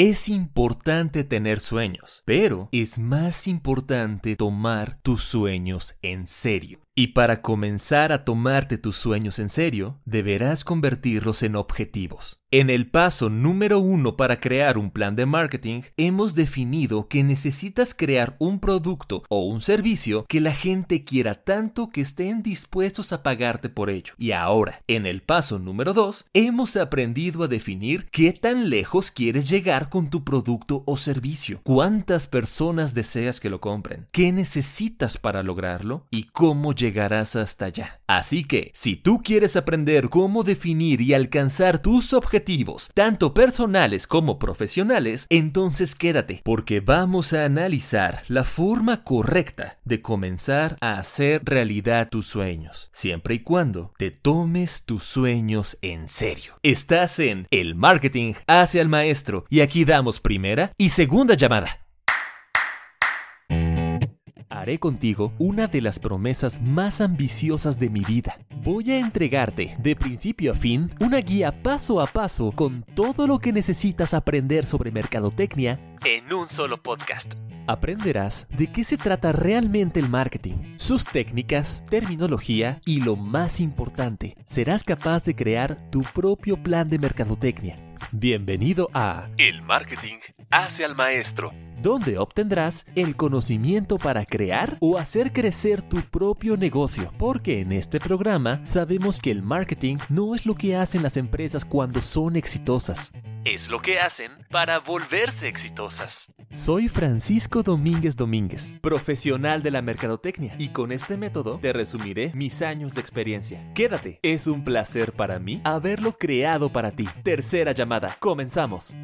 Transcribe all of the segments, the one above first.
Es importante tener sueños, pero es más importante tomar tus sueños en serio. Y para comenzar a tomarte tus sueños en serio, deberás convertirlos en objetivos. En el paso número uno para crear un plan de marketing, hemos definido que necesitas crear un producto o un servicio que la gente quiera tanto que estén dispuestos a pagarte por ello. Y ahora, en el paso número dos, hemos aprendido a definir qué tan lejos quieres llegar con tu producto o servicio, cuántas personas deseas que lo compren, qué necesitas para lograrlo y cómo llegar llegarás hasta allá. Así que, si tú quieres aprender cómo definir y alcanzar tus objetivos, tanto personales como profesionales, entonces quédate, porque vamos a analizar la forma correcta de comenzar a hacer realidad tus sueños, siempre y cuando te tomes tus sueños en serio. Estás en El Marketing hacia el Maestro y aquí damos primera y segunda llamada haré contigo una de las promesas más ambiciosas de mi vida. Voy a entregarte, de principio a fin, una guía paso a paso con todo lo que necesitas aprender sobre mercadotecnia en un solo podcast. Aprenderás de qué se trata realmente el marketing, sus técnicas, terminología y lo más importante, serás capaz de crear tu propio plan de mercadotecnia. Bienvenido a El Marketing hace al Maestro donde obtendrás el conocimiento para crear o hacer crecer tu propio negocio. Porque en este programa sabemos que el marketing no es lo que hacen las empresas cuando son exitosas. Es lo que hacen para volverse exitosas. Soy Francisco Domínguez Domínguez, profesional de la mercadotecnia, y con este método te resumiré mis años de experiencia. Quédate, es un placer para mí haberlo creado para ti. Tercera llamada, comenzamos.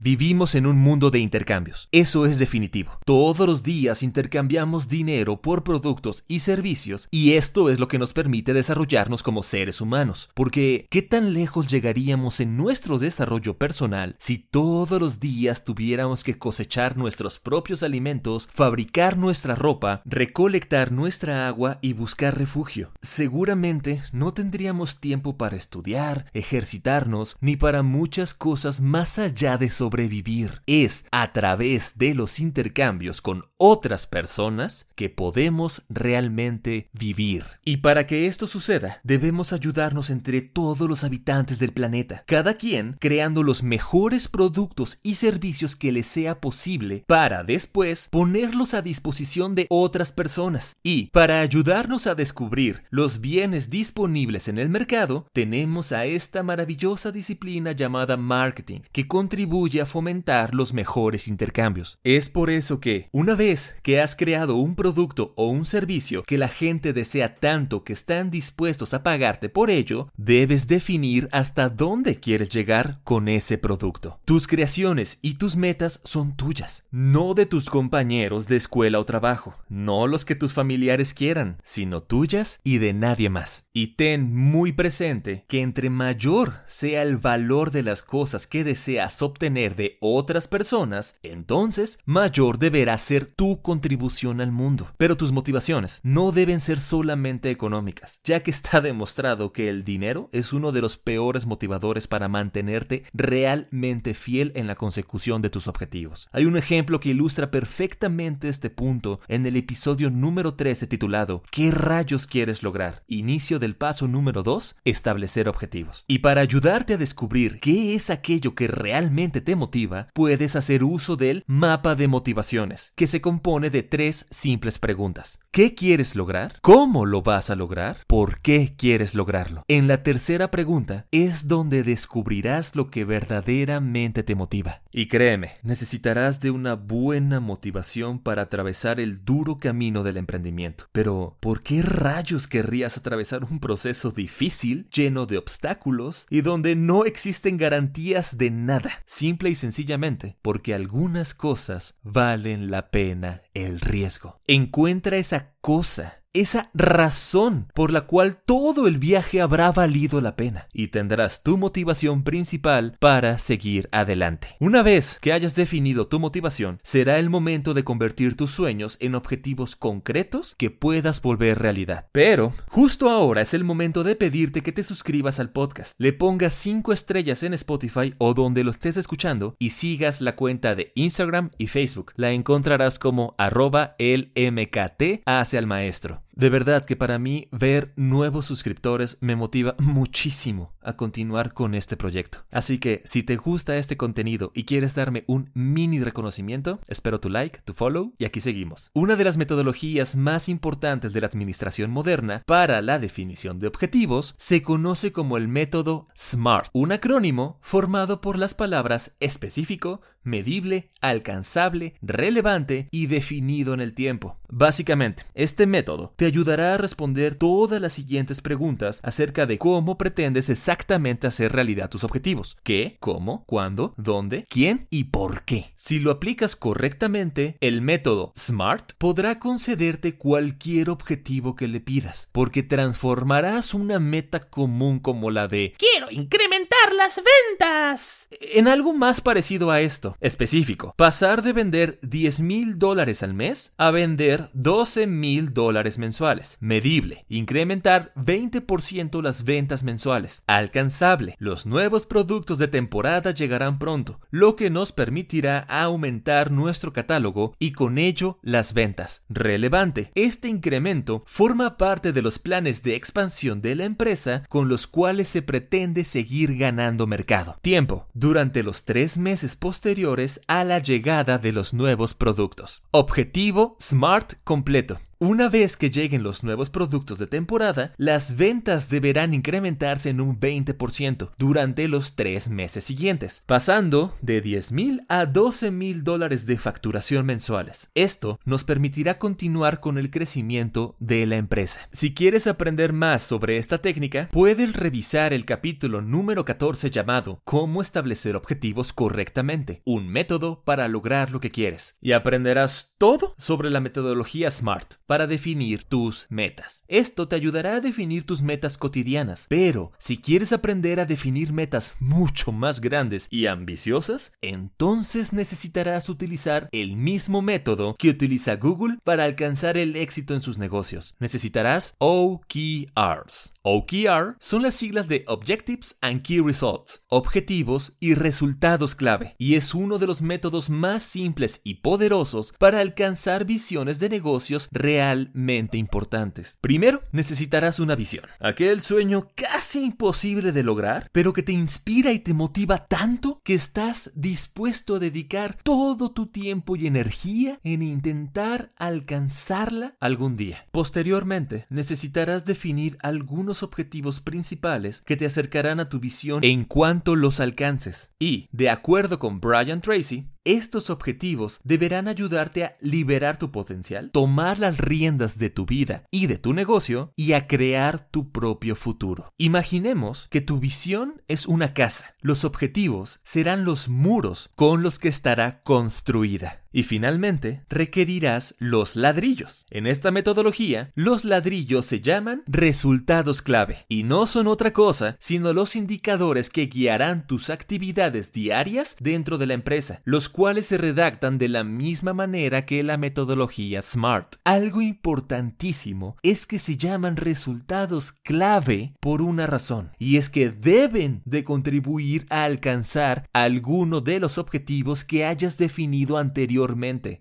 Vivimos en un mundo de intercambios. Eso es definitivo. Todos los días intercambiamos dinero por productos y servicios y esto es lo que nos permite desarrollarnos como seres humanos. Porque, ¿qué tan lejos llegaríamos en nuestro desarrollo personal si todos los días tuviéramos que cosechar nuestros propios alimentos, fabricar nuestra ropa, recolectar nuestra agua y buscar refugio? Seguramente no tendríamos tiempo para estudiar, ejercitarnos, ni para muchas cosas más allá de eso sobrevivir. Es a través de los intercambios con otras personas que podemos realmente vivir. Y para que esto suceda, debemos ayudarnos entre todos los habitantes del planeta, cada quien creando los mejores productos y servicios que les sea posible para después ponerlos a disposición de otras personas. Y para ayudarnos a descubrir los bienes disponibles en el mercado, tenemos a esta maravillosa disciplina llamada marketing, que contribuye a fomentar los mejores intercambios. Es por eso que, una vez que has creado un producto o un servicio que la gente desea tanto que están dispuestos a pagarte por ello, debes definir hasta dónde quieres llegar con ese producto. Tus creaciones y tus metas son tuyas, no de tus compañeros de escuela o trabajo, no los que tus familiares quieran, sino tuyas y de nadie más. Y ten muy presente que entre mayor sea el valor de las cosas que deseas obtener de otras personas, entonces mayor deberá ser tu contribución al mundo. Pero tus motivaciones no deben ser solamente económicas, ya que está demostrado que el dinero es uno de los peores motivadores para mantenerte realmente fiel en la consecución de tus objetivos. Hay un ejemplo que ilustra perfectamente este punto en el episodio número 13 titulado ¿Qué rayos quieres lograr? Inicio del paso número 2, establecer objetivos. Y para ayudarte a descubrir qué es aquello que realmente te motiva, puedes hacer uso del mapa de motivaciones, que se compone de tres simples preguntas. ¿Qué quieres lograr? ¿Cómo lo vas a lograr? ¿Por qué quieres lograrlo? En la tercera pregunta es donde descubrirás lo que verdaderamente te motiva. Y créeme, necesitarás de una buena motivación para atravesar el duro camino del emprendimiento. Pero, ¿por qué rayos querrías atravesar un proceso difícil, lleno de obstáculos y donde no existen garantías de nada? Simple y sencillamente porque algunas cosas valen la pena el riesgo. Encuentra esa cosa esa razón por la cual todo el viaje habrá valido la pena y tendrás tu motivación principal para seguir adelante. Una vez que hayas definido tu motivación, será el momento de convertir tus sueños en objetivos concretos que puedas volver realidad. Pero justo ahora es el momento de pedirte que te suscribas al podcast, le pongas 5 estrellas en Spotify o donde lo estés escuchando y sigas la cuenta de Instagram y Facebook. La encontrarás como arroba el MKT hacia el maestro. De verdad que para mí ver nuevos suscriptores me motiva muchísimo a continuar con este proyecto. Así que si te gusta este contenido y quieres darme un mini reconocimiento, espero tu like, tu follow y aquí seguimos. Una de las metodologías más importantes de la administración moderna para la definición de objetivos se conoce como el método SMART, un acrónimo formado por las palabras específico, medible, alcanzable, relevante y definido en el tiempo. Básicamente, este método te ayudará a responder todas las siguientes preguntas acerca de cómo pretendes exactamente hacer realidad tus objetivos. ¿Qué? ¿Cómo? ¿Cuándo? ¿Dónde? ¿Quién? ¿Y por qué? Si lo aplicas correctamente, el método SMART podrá concederte cualquier objetivo que le pidas, porque transformarás una meta común como la de quiero incrementar las ventas en algo más parecido a esto. Específico, pasar de vender 10 mil dólares al mes a vender 12 mil dólares mensuales. Medible, incrementar 20% las ventas mensuales. Alcanzable, los nuevos productos de temporada llegarán pronto, lo que nos permitirá aumentar nuestro catálogo y con ello las ventas. Relevante, este incremento forma parte de los planes de expansión de la empresa con los cuales se pretende seguir ganando mercado. Tiempo, durante los tres meses posteriores a la llegada de los nuevos productos. Objetivo SMART completo. Una vez que lleguen los nuevos productos de temporada, las ventas deberán incrementarse en un 20% durante los tres meses siguientes, pasando de 10 mil a 12 mil dólares de facturación mensuales. Esto nos permitirá continuar con el crecimiento de la empresa. Si quieres aprender más sobre esta técnica, puedes revisar el capítulo número 14 llamado Cómo establecer objetivos correctamente, un método para lograr lo que quieres, y aprenderás todo sobre la metodología SMART para definir tus metas. Esto te ayudará a definir tus metas cotidianas, pero si quieres aprender a definir metas mucho más grandes y ambiciosas, entonces necesitarás utilizar el mismo método que utiliza Google para alcanzar el éxito en sus negocios. Necesitarás OKRs. OKR son las siglas de Objectives and Key Results, objetivos y resultados clave, y es uno de los métodos más simples y poderosos para alcanzar visiones de negocios reales realmente importantes. Primero, necesitarás una visión, aquel sueño casi imposible de lograr, pero que te inspira y te motiva tanto que estás dispuesto a dedicar todo tu tiempo y energía en intentar alcanzarla algún día. Posteriormente, necesitarás definir algunos objetivos principales que te acercarán a tu visión en cuanto los alcances. Y, de acuerdo con Brian Tracy, estos objetivos deberán ayudarte a liberar tu potencial, tomar las riendas de tu vida y de tu negocio y a crear tu propio futuro. Imaginemos que tu visión es una casa. Los objetivos serán los muros con los que estará construida. Y finalmente, requerirás los ladrillos. En esta metodología, los ladrillos se llaman resultados clave y no son otra cosa sino los indicadores que guiarán tus actividades diarias dentro de la empresa, los cuales se redactan de la misma manera que la metodología SMART. Algo importantísimo es que se llaman resultados clave por una razón, y es que deben de contribuir a alcanzar alguno de los objetivos que hayas definido anteriormente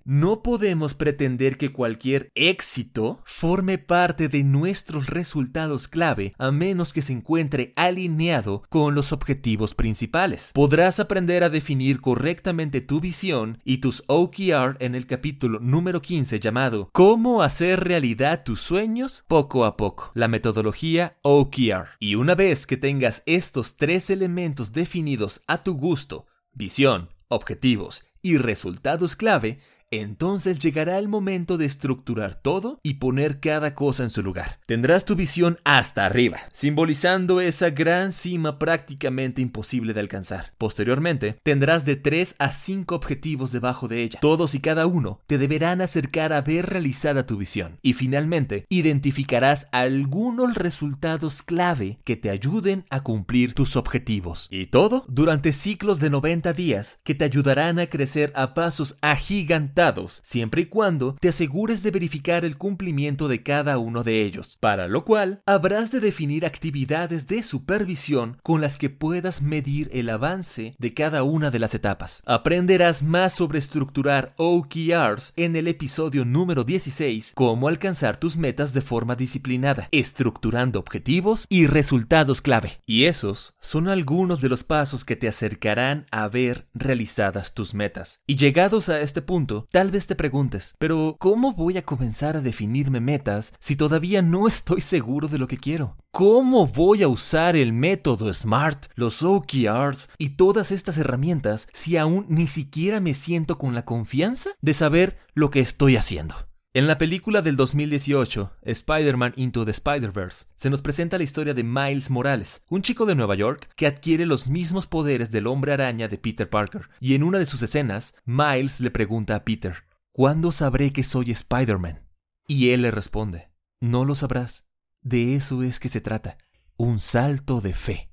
no podemos pretender que cualquier éxito forme parte de nuestros resultados clave a menos que se encuentre alineado con los objetivos principales. Podrás aprender a definir correctamente tu visión y tus OKR en el capítulo número 15 llamado Cómo hacer realidad tus sueños poco a poco, la metodología OKR. Y una vez que tengas estos tres elementos definidos a tu gusto, visión, objetivos y resultados clave, Entonces llegará el momento de estructurar todo y poner cada cosa en su lugar. Tendrás tu visión hasta arriba, simbolizando esa gran cima prácticamente imposible de alcanzar. Posteriormente, tendrás de 3 a 5 objetivos debajo de ella. Todos y cada uno te deberán acercar a ver realizada tu visión. Y finalmente, identificarás algunos resultados clave que te ayuden a cumplir tus objetivos. Y todo durante ciclos de 90 días que te ayudarán a crecer a pasos agigantados, siempre y cuando te asegures de verificar el cumplimiento de cada uno de ellos, para lo cual habrás de definir actividades de supervisión con las que puedas medir el avance de cada una de las etapas. Aprenderás más sobre estructurar OKRs en el episodio número 16, cómo alcanzar tus metas de forma disciplinada, estructurando objetivos y resultados clave. Y esos son algunos de los pasos que te acercarán a ver realizadas tus metas. Y llegados a este punto, tal vez te preguntes, pero ¿cómo voy a comenzar a definirme metas si todavía no estoy seguro de lo que quiero? ¿Cómo voy a usar el método SMART, los OKRs y todas estas herramientas si aún ni siquiera me siento con la confianza de saber lo que estoy haciendo? En la película del 2018, Spider-Man Into the Spider-Verse, se nos presenta la historia de Miles Morales, un chico de Nueva York que adquiere los mismos poderes del hombre araña de Peter Parker, y en una de sus escenas, Miles le pregunta a Peter, ¿Cuándo sabré que soy Spider-Man? Y él le responde, No lo sabrás, de eso es que se trata, un salto de fe.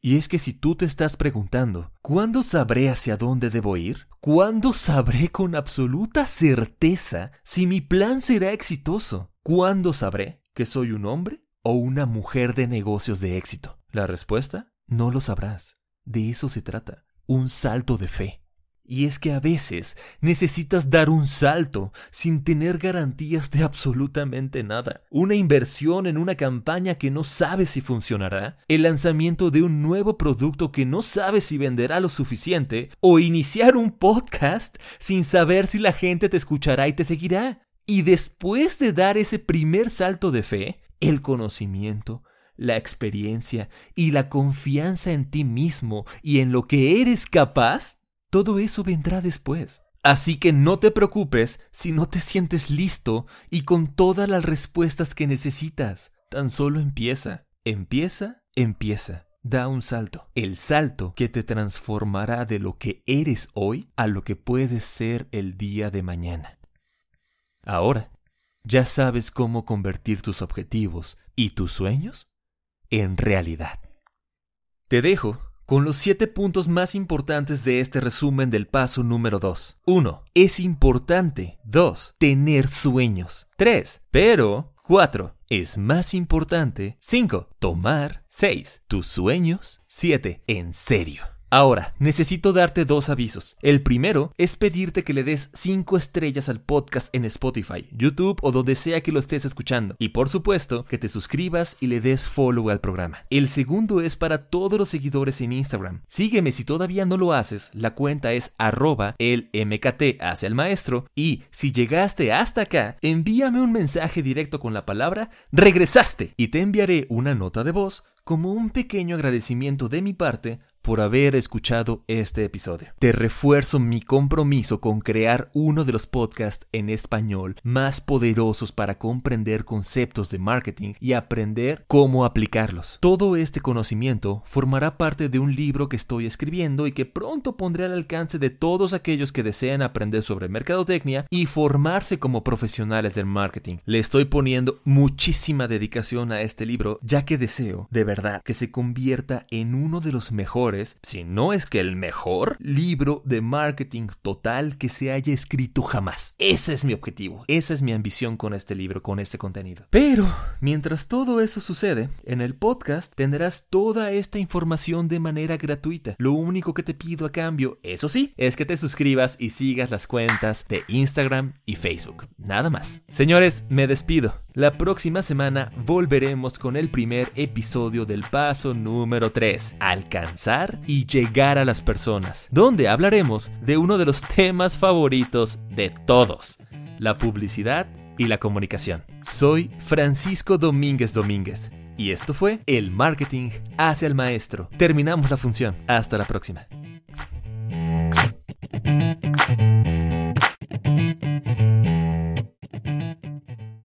Y es que si tú te estás preguntando, ¿cuándo sabré hacia dónde debo ir? ¿Cuándo sabré con absoluta certeza si mi plan será exitoso? ¿Cuándo sabré que soy un hombre o una mujer de negocios de éxito? La respuesta, no lo sabrás. De eso se trata, un salto de fe. Y es que a veces necesitas dar un salto sin tener garantías de absolutamente nada. Una inversión en una campaña que no sabes si funcionará, el lanzamiento de un nuevo producto que no sabes si venderá lo suficiente, o iniciar un podcast sin saber si la gente te escuchará y te seguirá. Y después de dar ese primer salto de fe, el conocimiento, la experiencia y la confianza en ti mismo y en lo que eres capaz, todo eso vendrá después. Así que no te preocupes si no te sientes listo y con todas las respuestas que necesitas. Tan solo empieza. Empieza, empieza. Da un salto. El salto que te transformará de lo que eres hoy a lo que puedes ser el día de mañana. Ahora, ¿ya sabes cómo convertir tus objetivos y tus sueños en realidad? Te dejo con los siete puntos más importantes de este resumen del paso número 2. 1. Es importante. 2. Tener sueños. 3. Pero. 4. Es más importante. 5. Tomar. 6. Tus sueños. 7. En serio. Ahora, necesito darte dos avisos. El primero es pedirte que le des 5 estrellas al podcast en Spotify, YouTube o donde sea que lo estés escuchando. Y por supuesto, que te suscribas y le des follow al programa. El segundo es para todos los seguidores en Instagram. Sígueme si todavía no lo haces, la cuenta es arroba el MKT hacia el maestro y si llegaste hasta acá, envíame un mensaje directo con la palabra regresaste y te enviaré una nota de voz como un pequeño agradecimiento de mi parte por haber escuchado este episodio. Te refuerzo mi compromiso con crear uno de los podcasts en español más poderosos para comprender conceptos de marketing y aprender cómo aplicarlos. Todo este conocimiento formará parte de un libro que estoy escribiendo y que pronto pondré al alcance de todos aquellos que desean aprender sobre mercadotecnia y formarse como profesionales del marketing. Le estoy poniendo muchísima dedicación a este libro ya que deseo, de verdad, que se convierta en uno de los mejores si no es que el mejor libro de marketing total que se haya escrito jamás. Ese es mi objetivo, esa es mi ambición con este libro, con este contenido. Pero, mientras todo eso sucede, en el podcast tendrás toda esta información de manera gratuita. Lo único que te pido a cambio, eso sí, es que te suscribas y sigas las cuentas de Instagram y Facebook. Nada más. Señores, me despido. La próxima semana volveremos con el primer episodio del paso número 3. Alcanzar y llegar a las personas, donde hablaremos de uno de los temas favoritos de todos, la publicidad y la comunicación. Soy Francisco Domínguez Domínguez y esto fue El Marketing hacia el Maestro. Terminamos la función. Hasta la próxima.